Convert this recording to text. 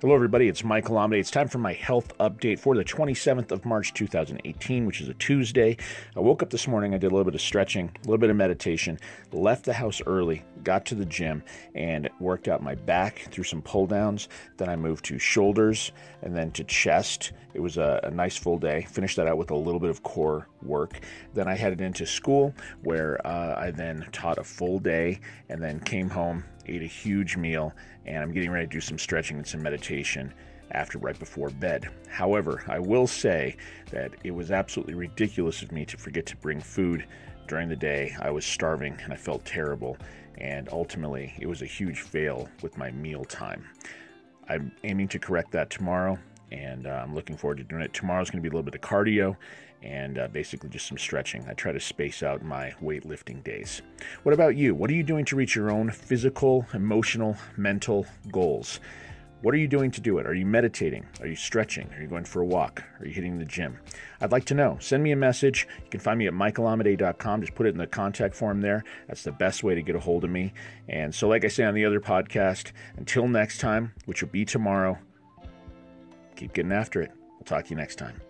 Hello, everybody. It's Michael Amidei. It's time for my health update for the 27th of March, 2018, which is a Tuesday. I woke up this morning, I did a little bit of stretching, a little bit of meditation, left the house early, got to the gym, and worked out my back through some pull downs. Then I moved to shoulders and then to chest. It was a, a nice full day. Finished that out with a little bit of core work. Then I headed into school where uh, I then taught a full day and then came home, ate a huge meal, and I'm getting ready to do some stretching and some meditation after right before bed. However, I will say that it was absolutely ridiculous of me to forget to bring food during the day. I was starving and I felt terrible, and ultimately, it was a huge fail with my meal time. I'm aiming to correct that tomorrow, and uh, I'm looking forward to doing it. Tomorrow's going to be a little bit of cardio and uh, basically just some stretching. I try to space out my weightlifting days. What about you? What are you doing to reach your own physical, emotional, mental goals? What are you doing to do it? Are you meditating? Are you stretching? Are you going for a walk? Are you hitting the gym? I'd like to know. Send me a message. You can find me at michaelamidei.com. Just put it in the contact form there. That's the best way to get a hold of me. And so, like I say on the other podcast, until next time, which will be tomorrow, keep getting after it. We'll talk to you next time.